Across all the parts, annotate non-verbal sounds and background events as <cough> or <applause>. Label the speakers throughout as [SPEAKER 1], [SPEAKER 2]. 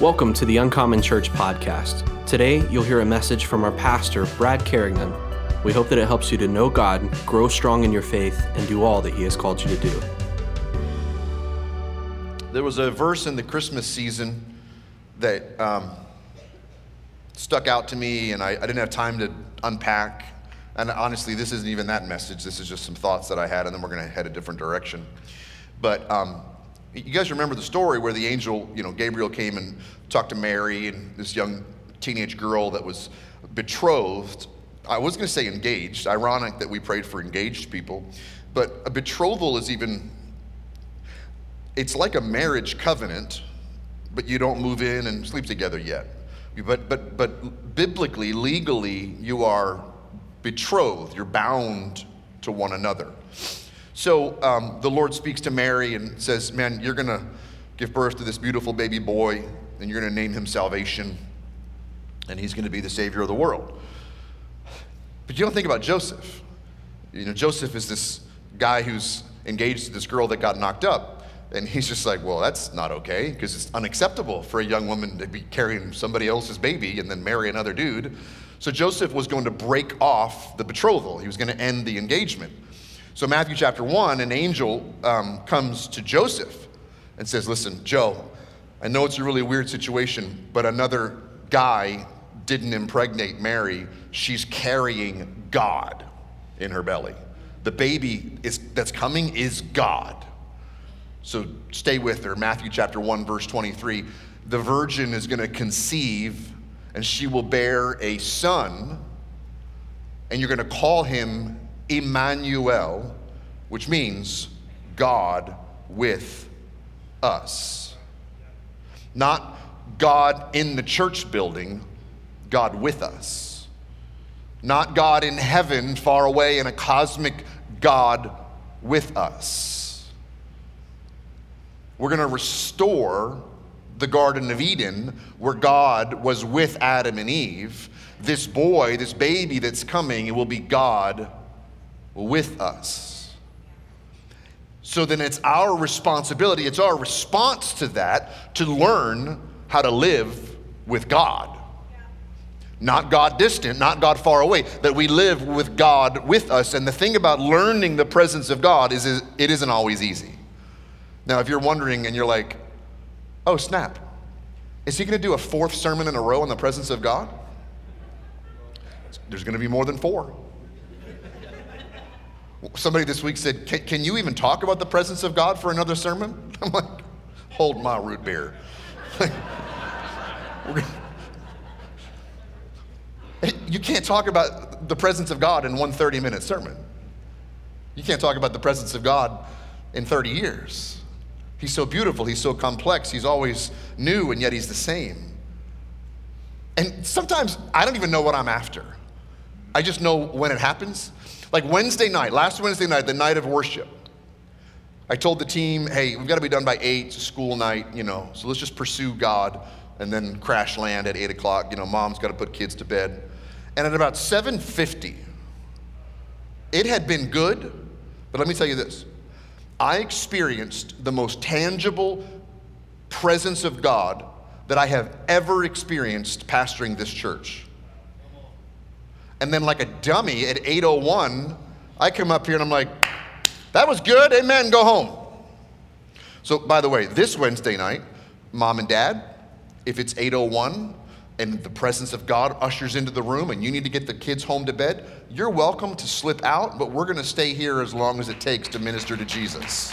[SPEAKER 1] Welcome to the Uncommon Church podcast. Today, you'll hear a message from our pastor, Brad Carignan. We hope that it helps you to know God, grow strong in your faith, and do all that He has called you to do.
[SPEAKER 2] There was a verse in the Christmas season that um, stuck out to me, and I, I didn't have time to unpack. And honestly, this isn't even that message. This is just some thoughts that I had, and then we're going to head a different direction. But um, you guys remember the story where the angel, you know, Gabriel came and talked to Mary and this young teenage girl that was betrothed. I was going to say engaged. Ironic that we prayed for engaged people, but a betrothal is even. It's like a marriage covenant, but you don't move in and sleep together yet. But but but biblically, legally, you are betrothed. You're bound to one another. So um, the Lord speaks to Mary and says, Man, you're going to give birth to this beautiful baby boy, and you're going to name him Salvation, and he's going to be the Savior of the world. But you don't think about Joseph. You know, Joseph is this guy who's engaged to this girl that got knocked up. And he's just like, well, that's not okay because it's unacceptable for a young woman to be carrying somebody else's baby and then marry another dude. So Joseph was going to break off the betrothal, he was going to end the engagement. So, Matthew chapter 1, an angel um, comes to Joseph and says, Listen, Joe, I know it's a really weird situation, but another guy didn't impregnate Mary. She's carrying God in her belly. The baby is, that's coming is God. So stay with her. Matthew chapter 1, verse 23. The virgin is going to conceive, and she will bear a son, and you're going to call him Emmanuel, which means God with us. Not God in the church building, God with us. Not God in heaven, far away, in a cosmic God with us. We're going to restore the Garden of Eden where God was with Adam and Eve. This boy, this baby that's coming, it will be God with us. So then it's our responsibility, it's our response to that to learn how to live with God. Not God distant, not God far away, that we live with God with us. And the thing about learning the presence of God is it isn't always easy. Now, if you're wondering and you're like, oh, snap, is he going to do a fourth sermon in a row on the presence of God? There's going to be more than four. Somebody this week said, can, can, you even talk about the presence of God for another sermon? <laughs> I'm like, hold my root beer. <laughs> <laughs> you can't talk about the presence of God in one 30 minute sermon. You can't talk about the presence of God in 30 years. He's so beautiful, he's so complex, he's always new, and yet he's the same. And sometimes I don't even know what I'm after. I just know when it happens. Like Wednesday night, last Wednesday night, the night of worship, I told the team, hey, we've got to be done by 8, it's school night, you know, so let's just pursue God and then crash land at 8 o'clock. You know, mom's got to put kids to bed. And at about 7.50, it had been good, but let me tell you this. I experienced the most tangible presence of God that I have ever experienced pastoring this church. And then, like a dummy at 8:01, I come up here and I'm like, "That was good, amen. Go home." So, by the way, this Wednesday night, mom and dad, if it's 8:01 and the presence of God ushers into the room and you need to get the kids home to bed, you're welcome to slip out, but we're going to stay here as long as it takes to minister to Jesus.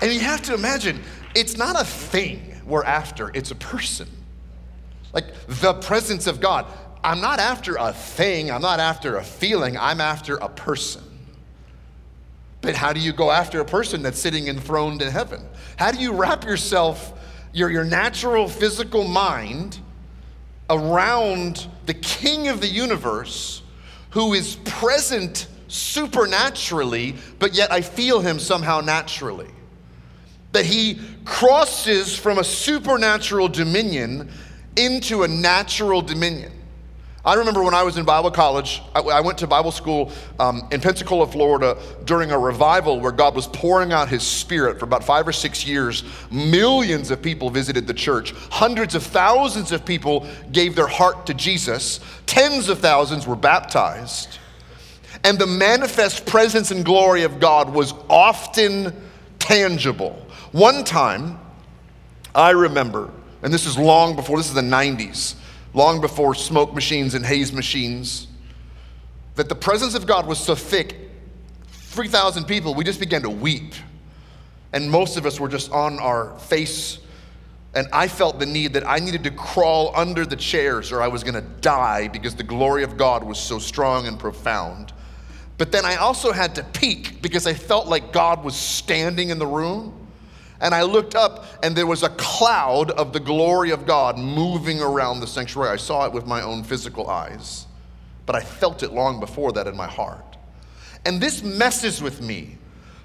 [SPEAKER 2] And you have to imagine, it's not a thing we're after, it's a person. Like the presence of God. I'm not after a thing, I'm not after a feeling, I'm after a person. But how do you go after a person that's sitting enthroned in heaven? How do you wrap yourself, your, your natural physical mind, around the king of the universe who is present supernaturally, but yet I feel him somehow naturally? That he crosses from a supernatural dominion into a natural dominion. I remember when I was in Bible college, I, I went to Bible school um, in Pensacola, Florida, during a revival where God was pouring out His Spirit for about five or six years. Millions of people visited the church. Hundreds of thousands of people gave their heart to Jesus. Tens of thousands were baptized. And the manifest presence and glory of God was often tangible. One time, I remember, and this is long before, this is the 90s long before smoke machines and haze machines, that the presence of God was so thick, 3,000 people, we just began to weep. And most of us were just on our face. And I felt the need that I needed to crawl under the chairs or I was going to die because the glory of God was so strong and profound. But then I also had to peek because I felt like God was standing in the room. And I looked up, and there was a cloud of the glory of God moving around the sanctuary. I saw it with my own physical eyes, but I felt it long before that in my heart. And this messes with me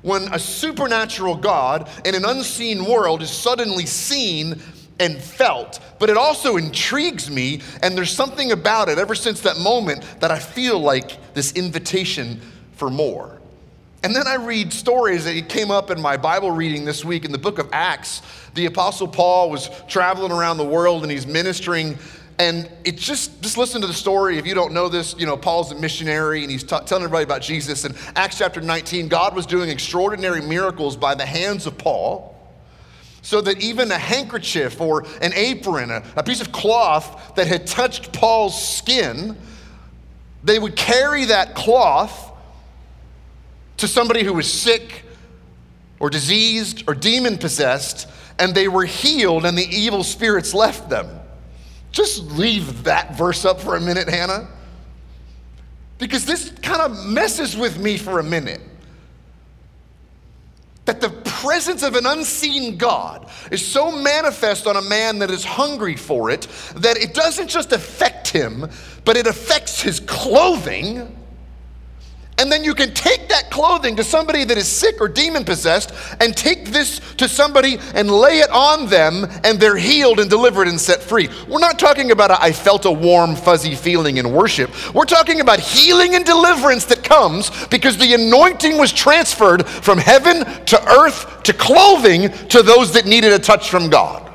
[SPEAKER 2] when a supernatural God in an unseen world is suddenly seen and felt, but it also intrigues me, and there's something about it ever since that moment that I feel like this invitation for more. And then I read stories that came up in my Bible reading this week in the book of Acts. The Apostle Paul was traveling around the world and he's ministering. And it just, just listen to the story. If you don't know this, you know, Paul's a missionary and he's t- telling everybody about Jesus. In Acts chapter 19, God was doing extraordinary miracles by the hands of Paul so that even a handkerchief or an apron, a, a piece of cloth that had touched Paul's skin, they would carry that cloth to somebody who was sick or diseased or demon possessed, and they were healed and the evil spirits left them. Just leave that verse up for a minute, Hannah. Because this kind of messes with me for a minute. That the presence of an unseen God is so manifest on a man that is hungry for it that it doesn't just affect him, but it affects his clothing and then you can take that clothing to somebody that is sick or demon possessed and take this to somebody and lay it on them and they're healed and delivered and set free. We're not talking about a, I felt a warm, fuzzy feeling in worship. We're talking about healing and deliverance that comes because the anointing was transferred from heaven to earth to clothing to those that needed a touch from God.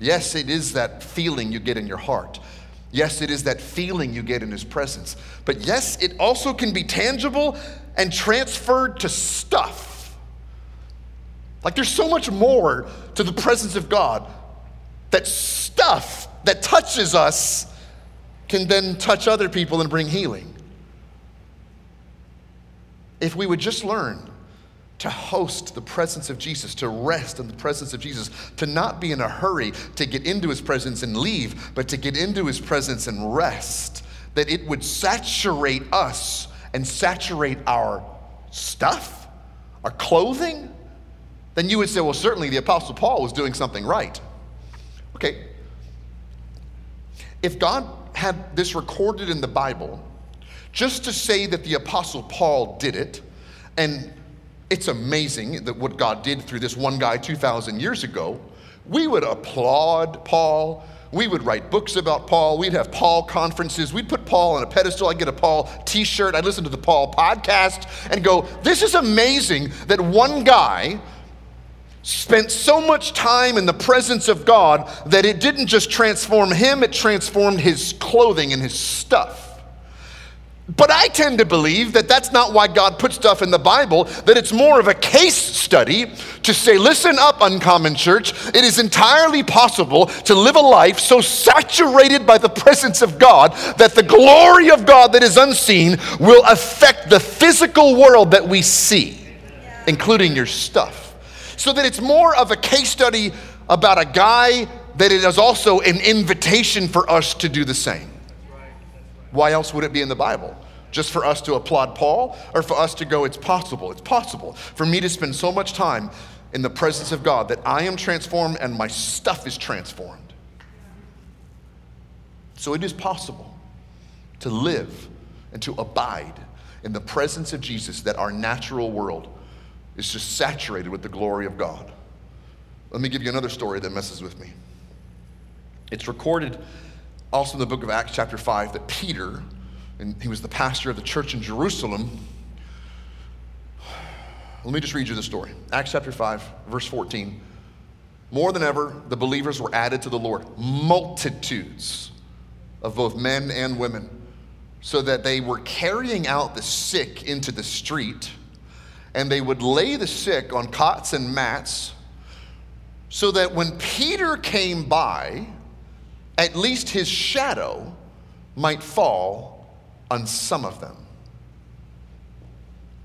[SPEAKER 2] Yes, it is that feeling you get in your heart. Yes, it is that feeling you get in His presence. But yes, it also can be tangible and transferred to stuff. Like there's so much more to the presence of God that stuff that touches us can then touch other people and bring healing. If we would just learn to host the presence of Jesus, to rest in the presence of Jesus, to not be in a hurry to get into his presence and leave, but to get into his presence and rest, that it would saturate us and saturate our stuff, our clothing, then you would say, well, certainly the Apostle Paul was doing something right. Okay. If God had this recorded in the Bible, just to say that the Apostle Paul did it, and it's amazing that what God did through this one guy 2,000 years ago. We would applaud Paul. We would write books about Paul. We'd have Paul conferences. We'd put Paul on a pedestal. I'd get a Paul t shirt. I'd listen to the Paul podcast and go, This is amazing that one guy spent so much time in the presence of God that it didn't just transform him, it transformed his clothing and his stuff. But I tend to believe that that's not why God put stuff in the Bible, that it's more of a case study to say, listen up, uncommon church. It is entirely possible to live a life so saturated by the presence of God that the glory of God that is unseen will affect the physical world that we see, including your stuff. So that it's more of a case study about a guy that it is also an invitation for us to do the same. Why else would it be in the Bible? Just for us to applaud Paul or for us to go, it's possible, it's possible for me to spend so much time in the presence of God that I am transformed and my stuff is transformed. So it is possible to live and to abide in the presence of Jesus that our natural world is just saturated with the glory of God. Let me give you another story that messes with me. It's recorded also in the book of Acts, chapter 5, that Peter, and he was the pastor of the church in Jerusalem. Let me just read you the story. Acts chapter 5, verse 14. More than ever, the believers were added to the Lord, multitudes of both men and women, so that they were carrying out the sick into the street, and they would lay the sick on cots and mats, so that when Peter came by, at least his shadow might fall on some of them.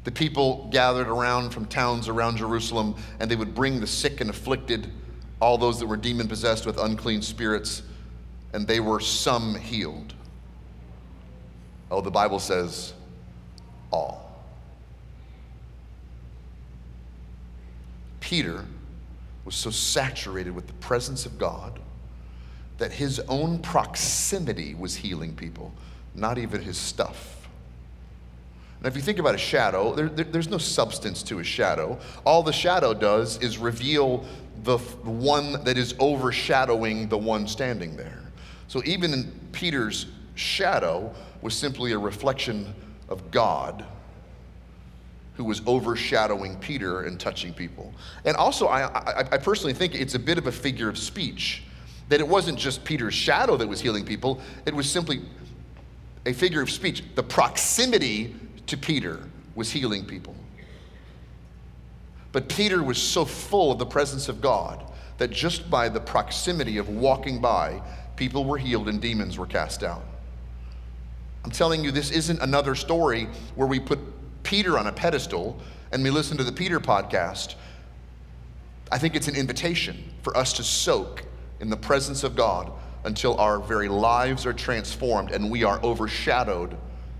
[SPEAKER 2] The people gathered around from towns around Jerusalem, and they would bring the sick and afflicted, all those that were demon possessed with unclean spirits, and they were some healed. Oh, the Bible says all. Peter was so saturated with the presence of God that his own proximity was healing people, not even his stuff. Now, if you think about a shadow, there, there, there's no substance to a shadow. All the shadow does is reveal the one that is overshadowing the one standing there. So even in Peter's shadow was simply a reflection of God who was overshadowing Peter and touching people. And also, I, I, I personally think it's a bit of a figure of speech that it wasn't just Peter's shadow that was healing people, it was simply a figure of speech. The proximity to Peter was healing people. But Peter was so full of the presence of God that just by the proximity of walking by, people were healed and demons were cast out. I'm telling you, this isn't another story where we put Peter on a pedestal and we listen to the Peter podcast. I think it's an invitation for us to soak in the presence of God until our very lives are transformed and we are overshadowed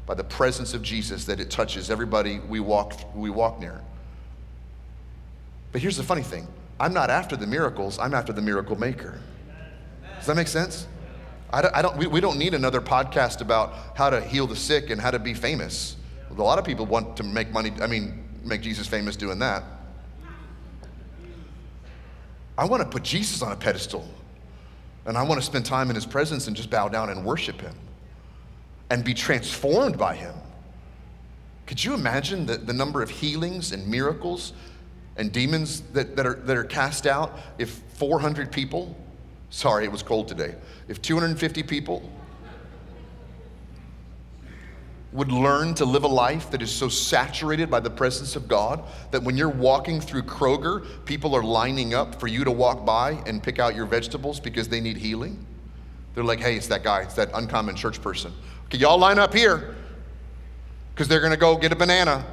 [SPEAKER 2] by the presence of Jesus that it touches everybody we walk, we walk near. But here's the funny thing I'm not after the miracles, I'm after the miracle maker. Does that make sense? I don't, I don't we, we don't need another podcast about how to heal the sick and how to be famous. A lot of people want to make money, I mean, make Jesus famous doing that. I want to put Jesus on a pedestal. And I want to spend time in his presence and just bow down and worship him and be transformed by him. Could you imagine the, the number of healings and miracles and demons that, that, are, that are cast out if 400 people, sorry, it was cold today, if 250 people would learn to live a life that is so saturated by the presence of God that when you're walking through Kroger, people are lining up for you to walk by and pick out your vegetables because they need healing? They're like, hey, it's that guy, it's that uncommon church person. Okay, y'all line up here because they're going to go get a banana.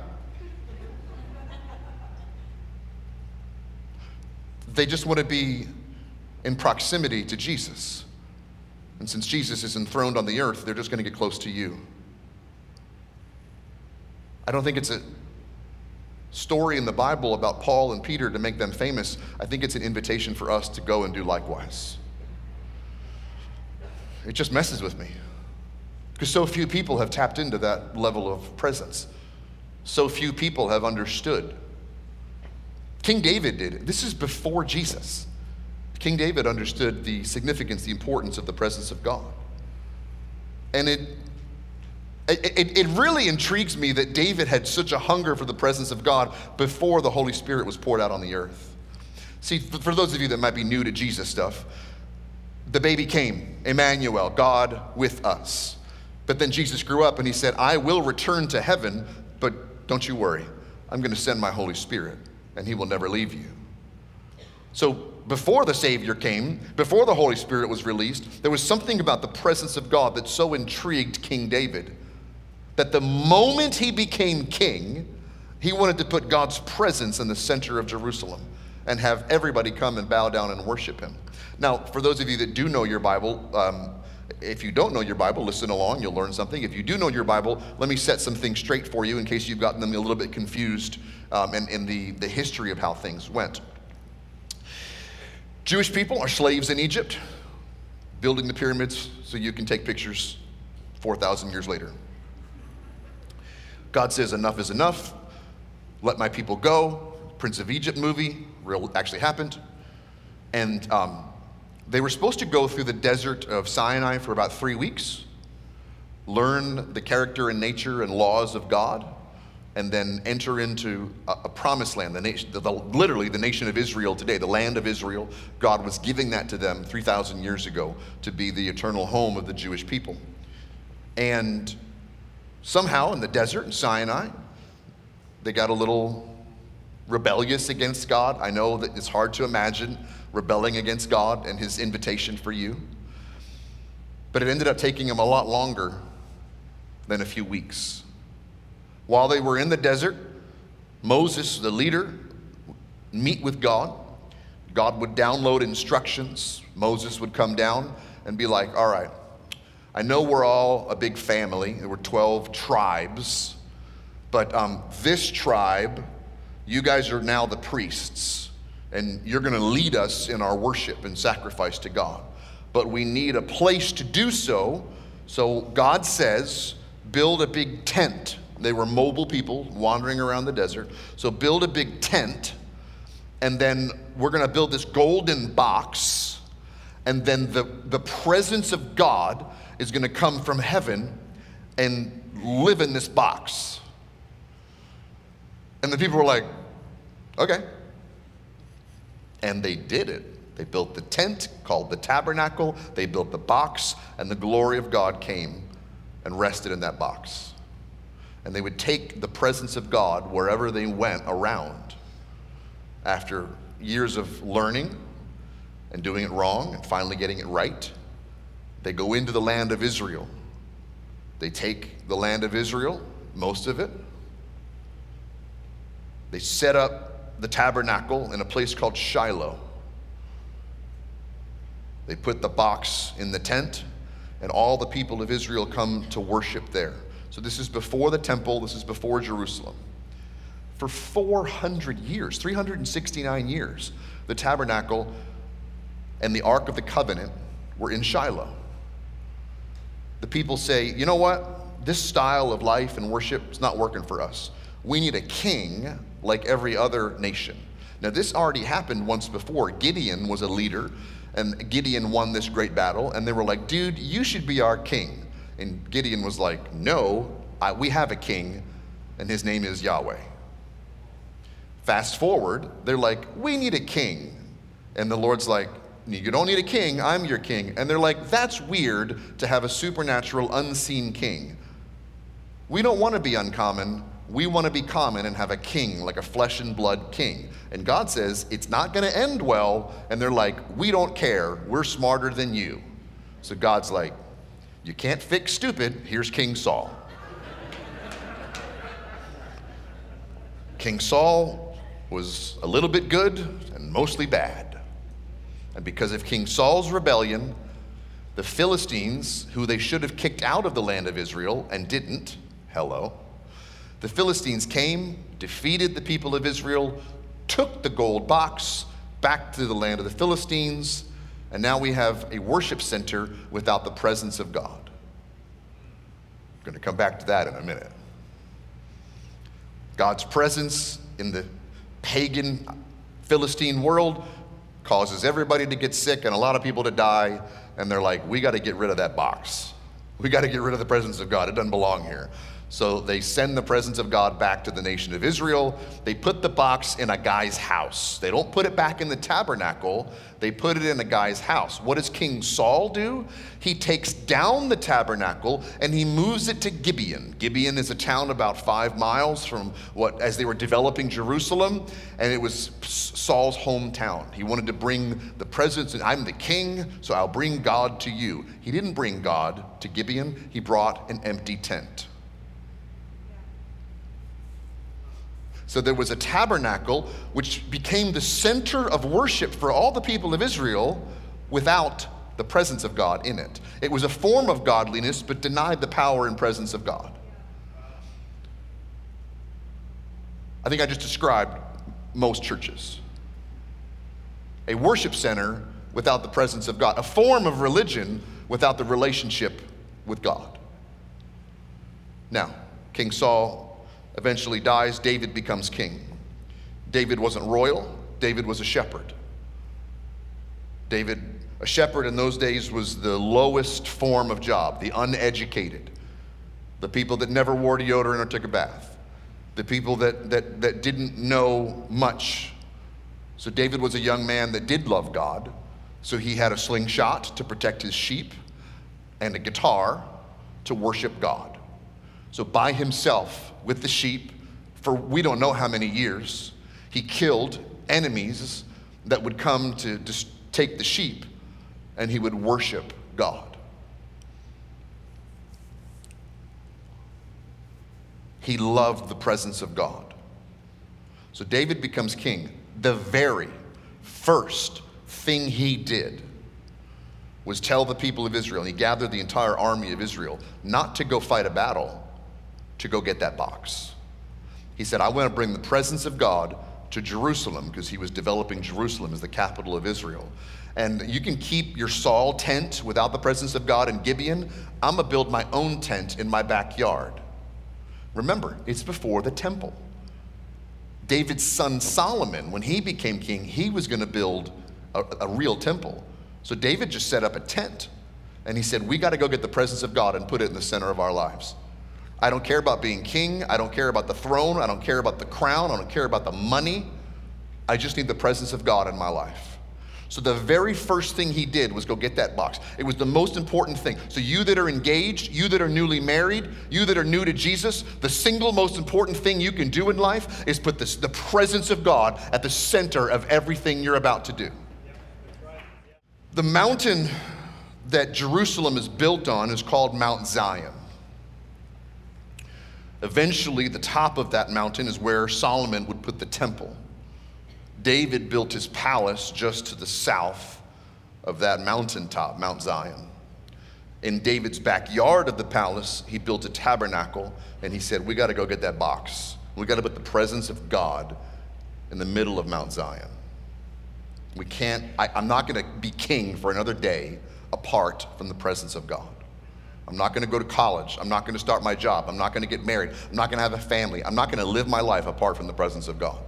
[SPEAKER 2] They just want to be in proximity to Jesus. And since Jesus is enthroned on the earth, they're just going to get close to you. I don't think it's a story in the Bible about Paul and Peter to make them famous. I think it's an invitation for us to go and do likewise. It just messes with me because so few people have tapped into that level of presence. So few people have understood. King David did. This is before Jesus. King David understood the significance, the importance of the presence of God. And it it, it, it, really intrigues me that David had such a hunger for the presence of God before the Holy Spirit was poured out on the earth. See, for those of you that might be new to Jesus stuff, the baby came, Emmanuel, God with us. But then Jesus grew up and he said, I will return to heaven, but don't you worry. I'm going to send my Holy Spirit, and he will never leave you. So before the Savior came, before the Holy Spirit was released, there was something about the presence of God that so intrigued King David that the moment he became king, he wanted to put God's presence in the center of Jerusalem and have everybody come and bow down and worship him. Now, for those of you that do know your Bible, um, if you don't know your Bible, listen along, you'll learn something. If you do know your Bible, let me set some things straight for you in case you've gotten them a little bit confused um, in, in the, the history of how things went. Jewish people are slaves in Egypt, building the pyramids so you can take pictures 4,000 years later. God says, enough is enough. Let my people go. Prince of Egypt movie, real, actually happened. And um, they were supposed to go through the desert of Sinai for about three weeks, learn the character and nature and laws of God, and then enter into a, a promised land, the nation, the, the, literally the nation of Israel today, the land of Israel. God was giving that to them 3,000 years ago to be the eternal home of the Jewish people. And somehow in the desert in Sinai, they got a little rebellious against God. I know that it's hard to imagine rebelling against God and his invitation for you. But it ended up taking them a lot longer than a few weeks. While they were in the desert, Moses, the leader, meet with God. God would download instructions. Moses would come down and be like, All right, I know we're all a big family. There were 12 tribes, but um, this tribe, you guys are now the priests, and you're going to lead us in our worship and sacrifice to God. But we need a place to do so. So God says, build a big tent they were mobile people wandering around the desert. So build a big tent, and then we're going to build this golden box, and then the, the presence of God is going to come from heaven and live in this box. And the people were like, okay. And they did it. They built the tent called the tabernacle, they built the box, and the glory of God came and rested in that box and they would take the presence of God wherever they went around. After years of learning and doing it wrong and finally getting it right, they go into the land of Israel. They take the land of Israel, most of it. They set up the tabernacle in a place called Shiloh. They put the box in the tent, and all the people of Israel come to worship there. So this is before the temple, this is before Jerusalem. For 400 years, 369 years, the tabernacle and the Ark of the Covenant were in Shiloh. The people say, you know what? This style of life and worship is not working for us. We need a king like every other nation. Now, this already happened once before. Gideon was a leader, and Gideon won this great battle, and they were like, dude, you should be our king. And Gideon was like, No, I, we have a king, and his name is Yahweh. Fast forward, they're like, We need a king. And the Lord's like, You don't need a king, I'm your king. And they're like, That's weird to have a supernatural, unseen king. We don't want to be uncommon. We want to be common and have a king, like a flesh and blood king. And God says, It's not going to end well. And they're like, We don't care. We're smarter than you. So God's like, you can't fix stupid. Here's King Saul. King Saul was a little bit good and mostly bad. And because of King Saul's rebellion, the Philistines, who they should have kicked out of the land of Israel and didn't, hello, the Philistines came, defeated the people of Israel, took the gold box back to the land of the Philistines, and now we have a worship center without the presence of God. I'm going to come back to that in a minute. God's presence in the pagan Philistine world causes everybody to get sick and a lot of people to die, and they're like, we got to get rid of that box. We got to get rid of the presence of God. It doesn't belong here. So they send the presence of God back to the nation of Israel. They put the box in a guy's house. They don't put it back in the tabernacle, they put it in a guy's house. What does King Saul do? He takes down the tabernacle and he moves it to Gibeon. Gibeon is a town about five miles from what, as they were developing Jerusalem, and it was Saul's hometown. He wanted to bring the presence, and I'm the king, so I'll bring God to you. He didn't bring God to Gibeon, he brought an empty tent. So there was a tabernacle which became the center of worship for all the people of Israel without the presence of God in it. It was a form of godliness but denied the power and presence of God. I think I just described most churches. A worship center without the presence of God, a form of religion without the relationship with God. Now, King Saul eventually dies, David becomes king. David wasn't royal, David was a shepherd. David, a shepherd in those days, was the lowest form of job, the uneducated, the people that never wore deodorant or took a bath, the people that, that, that didn't know much. So David was a young man that did love God. So he had a slingshot to protect his sheep and a guitar to worship God. So by himself with the sheep, for we don't know how many years, he killed enemies that would come to just take the sheep and he would worship God. He loved the presence of God. So David becomes king. The very first thing he did was tell the people of Israel, and he gathered the entire army of Israel, not to go fight a battle, to go get that box. He said, I want to bring the presence of God to Jerusalem because he was developing Jerusalem as the capital of Israel. And you can keep your Saul tent without the presence of God in Gibeon. I'm going to build my own tent in my backyard. Remember, it's before the temple. David's son Solomon, when he became king, he was going to build a, a, real temple. So David just set up a tent and he said, We got to go get the presence of God and put it in the center of our lives. I don't care about being king. I don't care about the throne. I don't care about the crown. I don't care about the money. I just need the presence of God in my life. So the very first thing he did was go get that box. It was the most important thing. So you that are engaged, you that are newly married, you that are new to Jesus, the single most important thing you can do in life is put this, the presence of God at the center of everything you're about to do. The mountain that Jerusalem is built on is called Mount Zion. Eventually, the top of that mountain is where Solomon would put the temple. David built his palace just to the south of that mountaintop, Mount Zion. In David's backyard of the palace, he built a tabernacle and he said, We got to go get that box. We got to put the presence of God in the middle of Mount Zion. We can't, I, I'm not going to be king for another day apart from the presence of God. I'm not going to go to college. I'm not going to start my job. I'm not going to get married. I'm not going to have a family. I'm not going to live my life apart from the presence of God.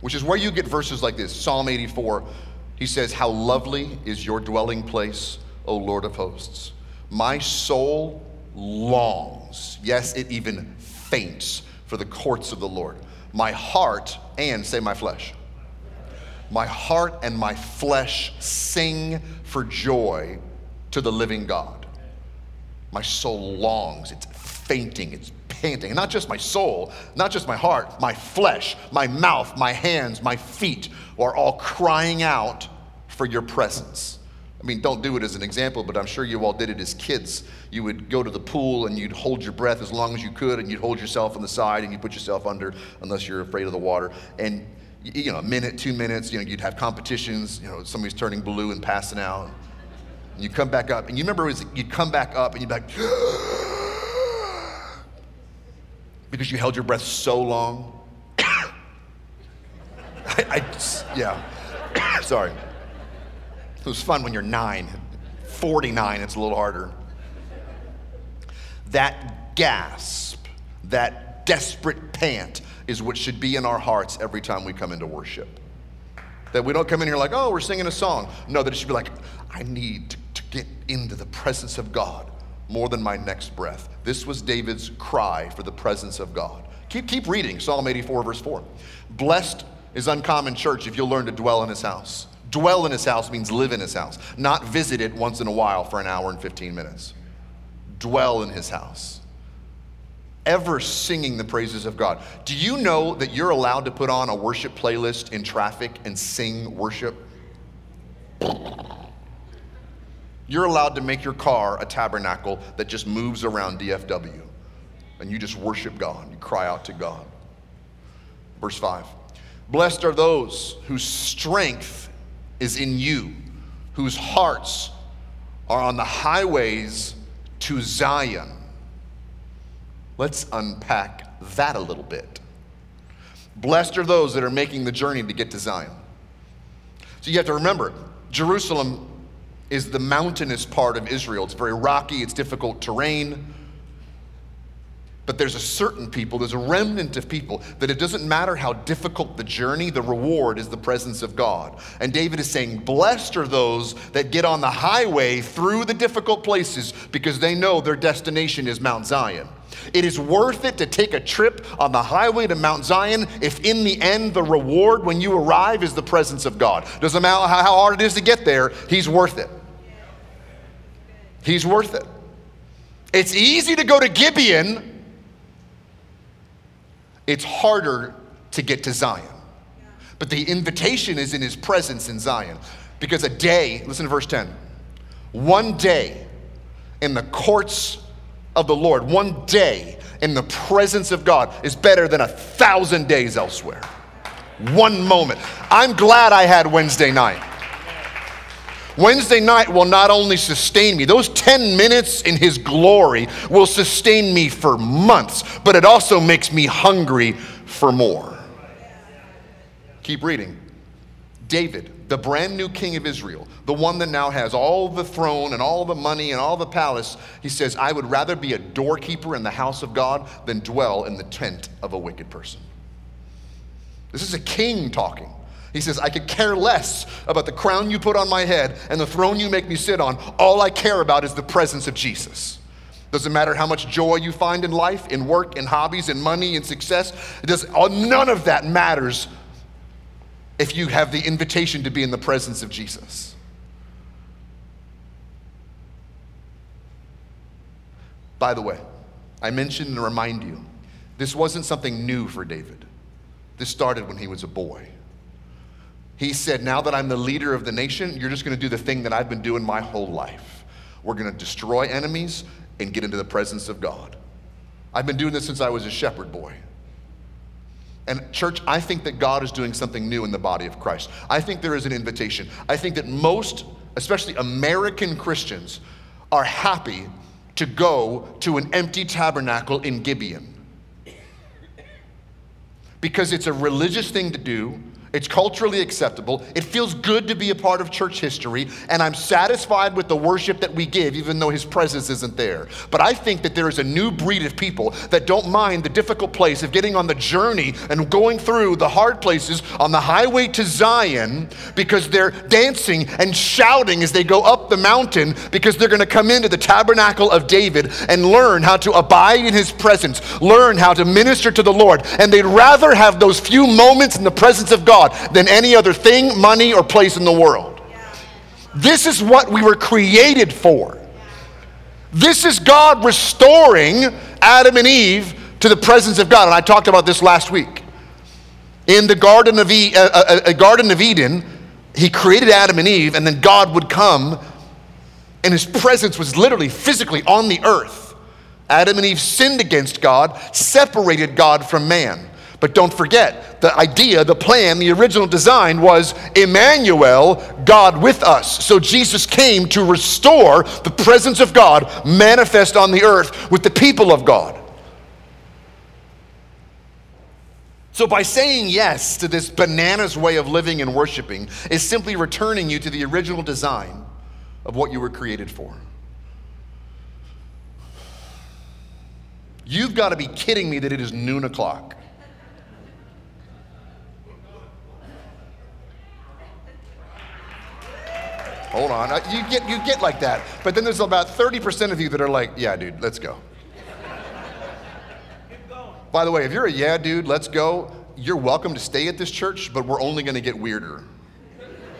[SPEAKER 2] Which is where you get verses like this Psalm 84. He says, How lovely is your dwelling place, O Lord of hosts. My soul longs, yes, it even faints for the courts of the Lord. My heart and, say, my flesh. My heart and my flesh sing for joy to the living God. My soul longs, it's fainting, it's panting. Not just my soul, not just my heart, my flesh, my mouth, my hands, my feet are all crying out for your presence. I mean, don't do it as an example, but I'm sure you all did it as kids. You would go to the pool and you'd hold your breath as long as you could, and you'd hold yourself on the side and you'd put yourself under unless you're afraid of the water. And, you know, a minute, two minutes, you know, you'd have competitions, you know, somebody's turning blue and passing out. And you come back up, and you remember was, you'd come back up and you'd be like, <gasps> because you held your breath so long. <coughs> I, I yeah, <coughs> sorry. It was fun when you're nine. 49, it's a little harder. That gasp, that desperate pant is what should be in our hearts every time we come into worship. That we don't come in here like, oh, we're singing a song. No, that it should be like, I need to get into the presence of God more than my next breath. This was David's cry for the presence of God. Keep, keep reading Psalm 84, verse 4. Blessed is uncommon church if you'll learn to dwell in his house. Dwell in his house means live in his house, not visit it once in a while for an hour and 15 minutes. Dwell in his house. Ever singing the praises of God. Do you know that you're allowed to put on a worship playlist in traffic and sing worship? You're allowed to make your car a tabernacle that just moves around DFW. And you just worship God. You cry out to God. Verse 5 Blessed are those whose strength is in you, whose hearts are on the highways to Zion. Let's unpack that a little bit. Blessed are those that are making the journey to get to Zion. So you have to remember, Jerusalem is the mountainous part of Israel. It's very rocky, it's difficult terrain. But there's a certain people, there's a remnant of people that it doesn't matter how difficult the journey, the reward is the presence of God. And David is saying, Blessed are those that get on the highway through the difficult places because they know their destination is Mount Zion. It is worth it to take a trip on the highway to Mount Zion if in the end the reward when you arrive is the presence of God. Doesn't matter how hard it is to get there, He's worth it. He's worth it. It's easy to go to Gibeon it's harder to get to Zion. But the invitation is in his presence in Zion. Because a day, listen to verse 10, one day in the courts of the Lord, one day in the presence of God is better than a thousand days elsewhere. One moment. I'm glad I had Wednesday night. Wednesday night will not only sustain me, those 10 minutes in His glory will sustain me for months, but it also makes me hungry for more. Keep reading. David, the brand new king of Israel, the one that now has all the throne and all the money and all the palace, he says, I would rather be a doorkeeper in the house of God than dwell in the tent of a wicked person. This is a king talking. He says, I could care less about the crown you put on my head and the throne you make me sit on. All I care about is the presence of Jesus. Doesn't matter how much joy you find in life, in work, in hobbies, in money, in success. It does, none of that matters if you have the invitation to be in the presence of Jesus. By the way, I mentioned and remind you, this wasn't something new for David. This started when he was a boy. He said, Now that I'm the leader of the nation, you're just going to do the thing that I've been doing my whole life. We're going to destroy enemies and get into the presence of God. I've been doing this since I was a shepherd boy. And, church, I think that God is doing something new in the body of Christ. I think there is an invitation. I think that most, especially American Christians, are happy to go to an empty tabernacle in Gibeon because it's a religious thing to do. It's culturally acceptable. It feels good to be a part of church history, and I'm satisfied with the worship that we give, even though His presence isn't there. But I think that there is a new breed of people that don't mind the difficult place of getting on the journey and going through the hard places on the highway to Zion because they're dancing and shouting as they go up the mountain because they're going to come into the tabernacle of David and learn how to abide in His presence, learn how to minister to the Lord. And they'd rather have those few moments in the presence of God God than any other thing, money, or place in the world. This is what we were created for. This is God restoring Adam and Eve to the presence of God. And I talked about this last week. In the Garden of, uh, uh, uh, Garden of Eden, He created Adam and Eve, and then God would come, and His presence was literally physically on the earth. Adam and Eve sinned against God, separated God from man. But don't forget, the idea, the plan, the original design was Emmanuel, God with us. So Jesus came to restore the presence of God manifest on the earth with the people of God. So, by saying yes to this bananas way of living and worshiping, is simply returning you to the original design of what you were created for. You've got to be kidding me that it is noon o'clock. Hold on. Uh, you get, you get like that. But then there's about 30% of you that are like, yeah, dude, let's go. By the way, if you're a yeah, dude, let's go, you're welcome to stay at this church, but we're only going to get weirder.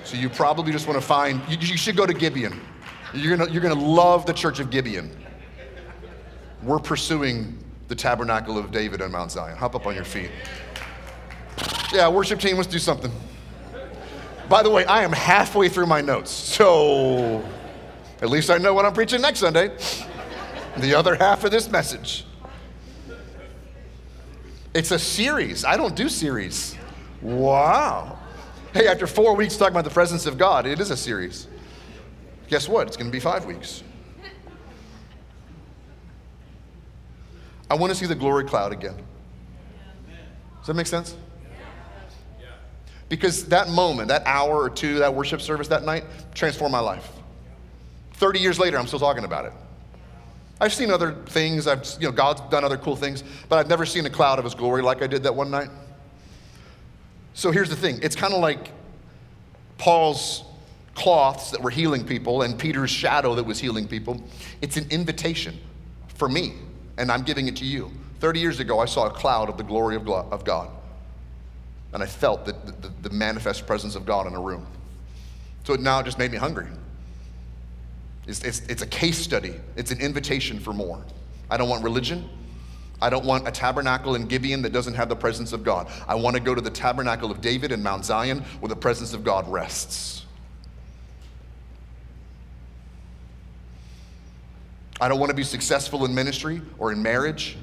[SPEAKER 2] So you probably just want to find, you, you should go to Gibeon. You're going you're to love the church of Gibeon. We're pursuing the tabernacle of David on Mount Zion. Hop up on your feet. Yeah, worship team, let's do something. By the way, I am halfway through my notes, so at least I know what I'm preaching next Sunday. The other half of this message. It's a series. I don't do series. Wow. Hey, after four weeks talking about the presence of God, it is a series. Guess what? It's going to be five weeks. I want to see the glory cloud again. Does that make sense? Because that moment, that hour or two, that worship service that night transformed my life. 30 years later, I'm still talking about it. I've seen other things. I've, you know, God's done other cool things, but I've never seen a cloud of His glory like I did that one night. So here's the thing it's kind of like Paul's cloths that were healing people and Peter's shadow that was healing people. It's an invitation for me, and I'm giving it to you. 30 years ago, I saw a cloud of the glory of God, and I felt the, the, the manifest presence of God in a room. So it now just made me hungry. It's, it's, it's a case study, it's an invitation for more. I don't want religion. I don't want a tabernacle in Gibeon that doesn't have the presence of God. I want to go to the tabernacle of David in Mount Zion where the presence of God rests. I don't want to be successful in ministry or in marriage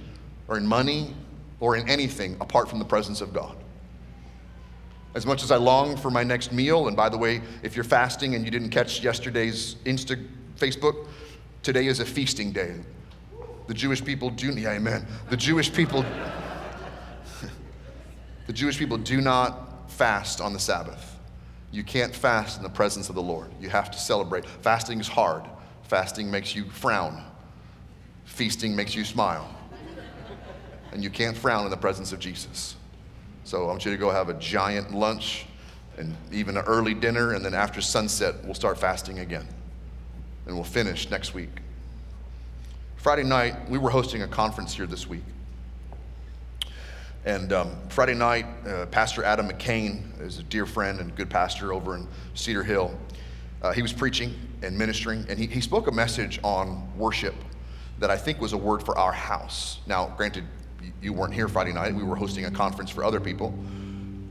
[SPEAKER 2] or in money or in anything apart from the presence of God. As much as I long for my next meal, and by the way, if you're fasting and you didn't catch yesterday's Insta Facebook, today is a feasting day. The Jewish people do, yeah, amen. The Jewish people, <laughs> the Jewish people do not fast on the Sabbath. You can't fast in the presence of the Lord. You have to celebrate. Fasting is hard. Fasting makes you frown. Feasting makes you smile. And you can't frown in the presence of Jesus. So I want you to go have a giant lunch and even an early dinner, and then after sunset, we'll start fasting again. And we'll finish next week. Friday night, we were hosting a conference here this week. And um, Friday night, uh, Pastor Adam McCain is a dear friend and good pastor over in Cedar Hill. Uh, he was preaching and ministering, and he, he spoke a message on worship that I think was a word for our house. Now, granted, you weren't here Friday night, we were hosting a conference for other people,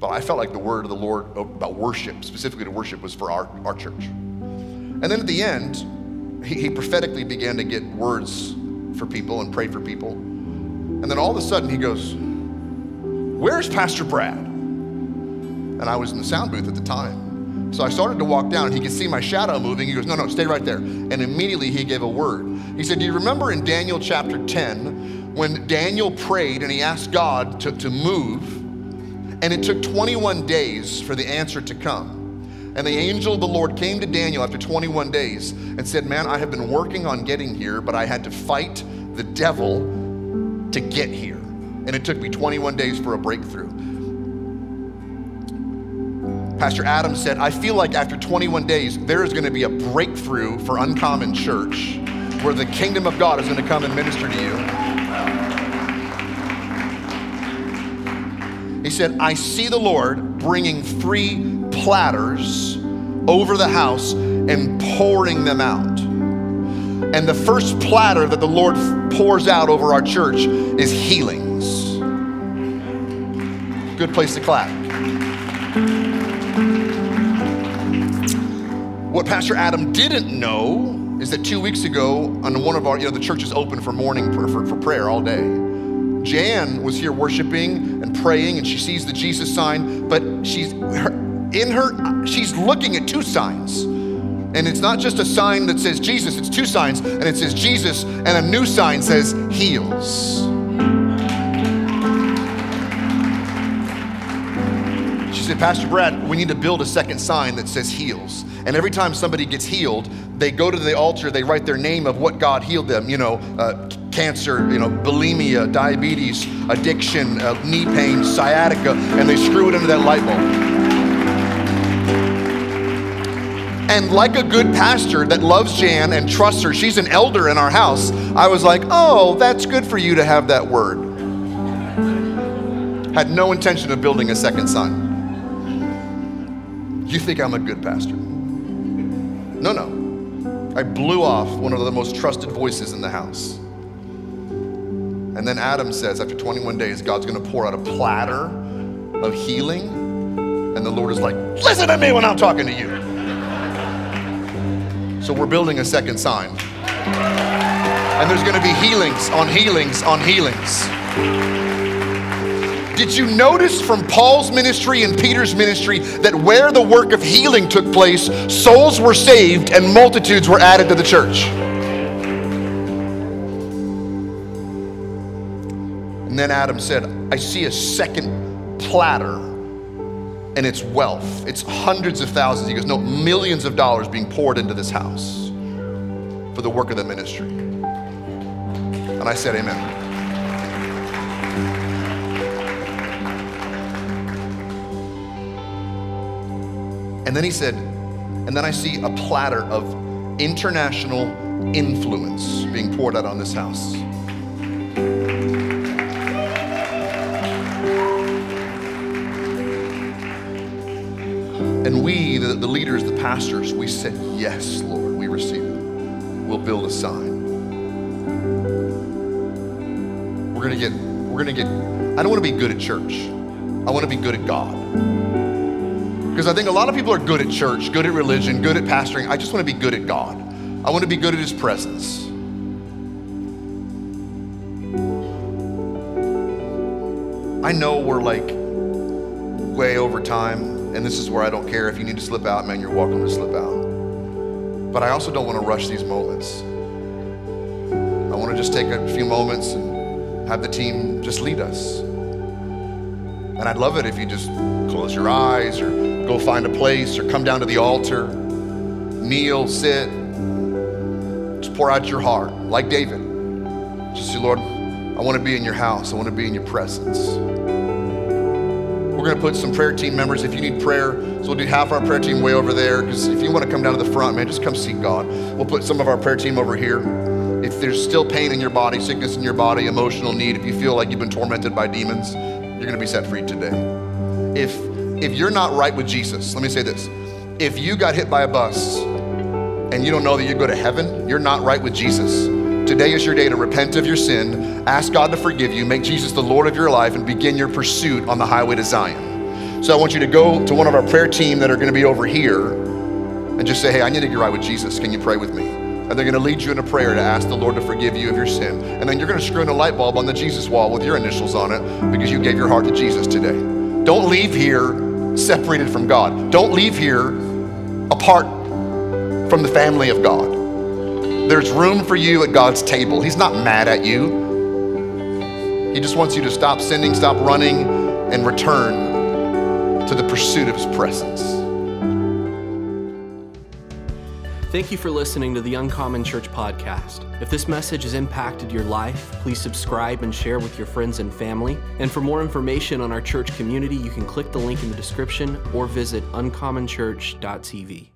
[SPEAKER 2] but I felt like the word of the Lord oh, about worship, specifically to worship, was for our, our church. And then at the end, he, he prophetically began to get words for people and pray for people. And then all of a sudden he goes, Where's Pastor Brad? And I was in the sound booth at the time. So I started to walk down and he could see my shadow moving. He goes, No, no, stay right there. And immediately he gave a word. He said, Do you remember in Daniel chapter 10 when Daniel prayed and he asked God to, to move? And it took 21 days for the answer to come. And the angel of the Lord came to Daniel after 21 days and said, Man, I have been working on getting here, but I had to fight the devil to get here. And it took me 21 days for a breakthrough. Pastor Adam said, I feel like after 21 days, there is going to be a breakthrough for Uncommon Church where the kingdom of God is going to come and minister to you. He said, I see the Lord bringing three platters over the house and pouring them out. And the first platter that the Lord pours out over our church is healings. Good place to clap. What Pastor Adam didn't know is that two weeks ago, on one of our, you know, the church is open for morning for, for, for prayer all day. Jan was here worshiping and praying, and she sees the Jesus sign, but she's in her, she's looking at two signs. And it's not just a sign that says Jesus, it's two signs, and it says Jesus, and a new sign says heals. She said, Pastor Brad, we need to build a second sign that says heals. And every time somebody gets healed, they go to the altar, they write their name of what God healed them, you know, uh, cancer, you know, bulimia, diabetes, addiction, uh, knee pain, sciatica, and they screw it into that light bulb. And like a good pastor that loves Jan and trusts her, she's an elder in our house. I was like, oh, that's good for you to have that word. Had no intention of building a second son. You think I'm a good pastor? No, no. I blew off one of the most trusted voices in the house. And then Adam says, after 21 days, God's going to pour out a platter of healing. And the Lord is like, listen to me when I'm talking to you. So we're building a second sign. And there's going to be healings on healings on healings. Did you notice from Paul's ministry and Peter's ministry that where the work of healing took place, souls were saved and multitudes were added to the church? And then Adam said, I see a second platter and it's wealth. It's hundreds of thousands. He goes, no, millions of dollars being poured into this house for the work of the ministry. And I said, Amen. And then he said, and then I see a platter of international influence being poured out on this house. And we, the, the leaders, the pastors, we said, Yes, Lord, we receive it. We'll build a sign. We're gonna get, we're gonna get, I don't wanna be good at church. I wanna be good at God. Because I think a lot of people are good at church, good at religion, good at pastoring. I just wanna be good at God. I wanna be good at His presence. I know we're like way over time, and this is where I don't care. If you need to slip out, man, you're welcome to slip out. But I also don't want to rush these moments. I want to just take a few moments and have the team just lead us. And I'd love it if you just close your eyes or go find a place or come down to the altar, kneel, sit, just pour out your heart like David. Just say, Lord, I want to be in your house. I want to be in your presence. We're going to put some prayer team members. If you need prayer, so we'll do half our prayer team way over there. Because if you want to come down to the front, man, just come seek God. We'll put some of our prayer team over here. If there's still pain in your body, sickness in your body, emotional need, if you feel like you've been tormented by demons, you're going to be set free today. If if you're not right with Jesus, let me say this: if you got hit by a bus and you don't know that you go to heaven, you're not right with Jesus. Today is your day to repent of your sin, ask God to forgive you, make Jesus the Lord of your life, and begin your pursuit on the highway to Zion. So I want you to go to one of our prayer team that are going to be over here and just say, Hey, I need to get right with Jesus. Can you pray with me? And they're going to lead you in a prayer to ask the Lord to forgive you of your sin. And then you're going to screw in a light bulb on the Jesus wall with your initials on it because you gave your heart to Jesus today. Don't leave here separated from God. Don't leave here apart from the family of God. There's room for you at God's table. He's not mad at you. He just wants you to stop sinning, stop running, and return to the pursuit of His presence.
[SPEAKER 1] Thank you for listening to the Uncommon Church podcast. If this message has impacted your life, please subscribe and share with your friends and family. And for more information on our church community, you can click the link in the description or visit uncommonchurch.tv.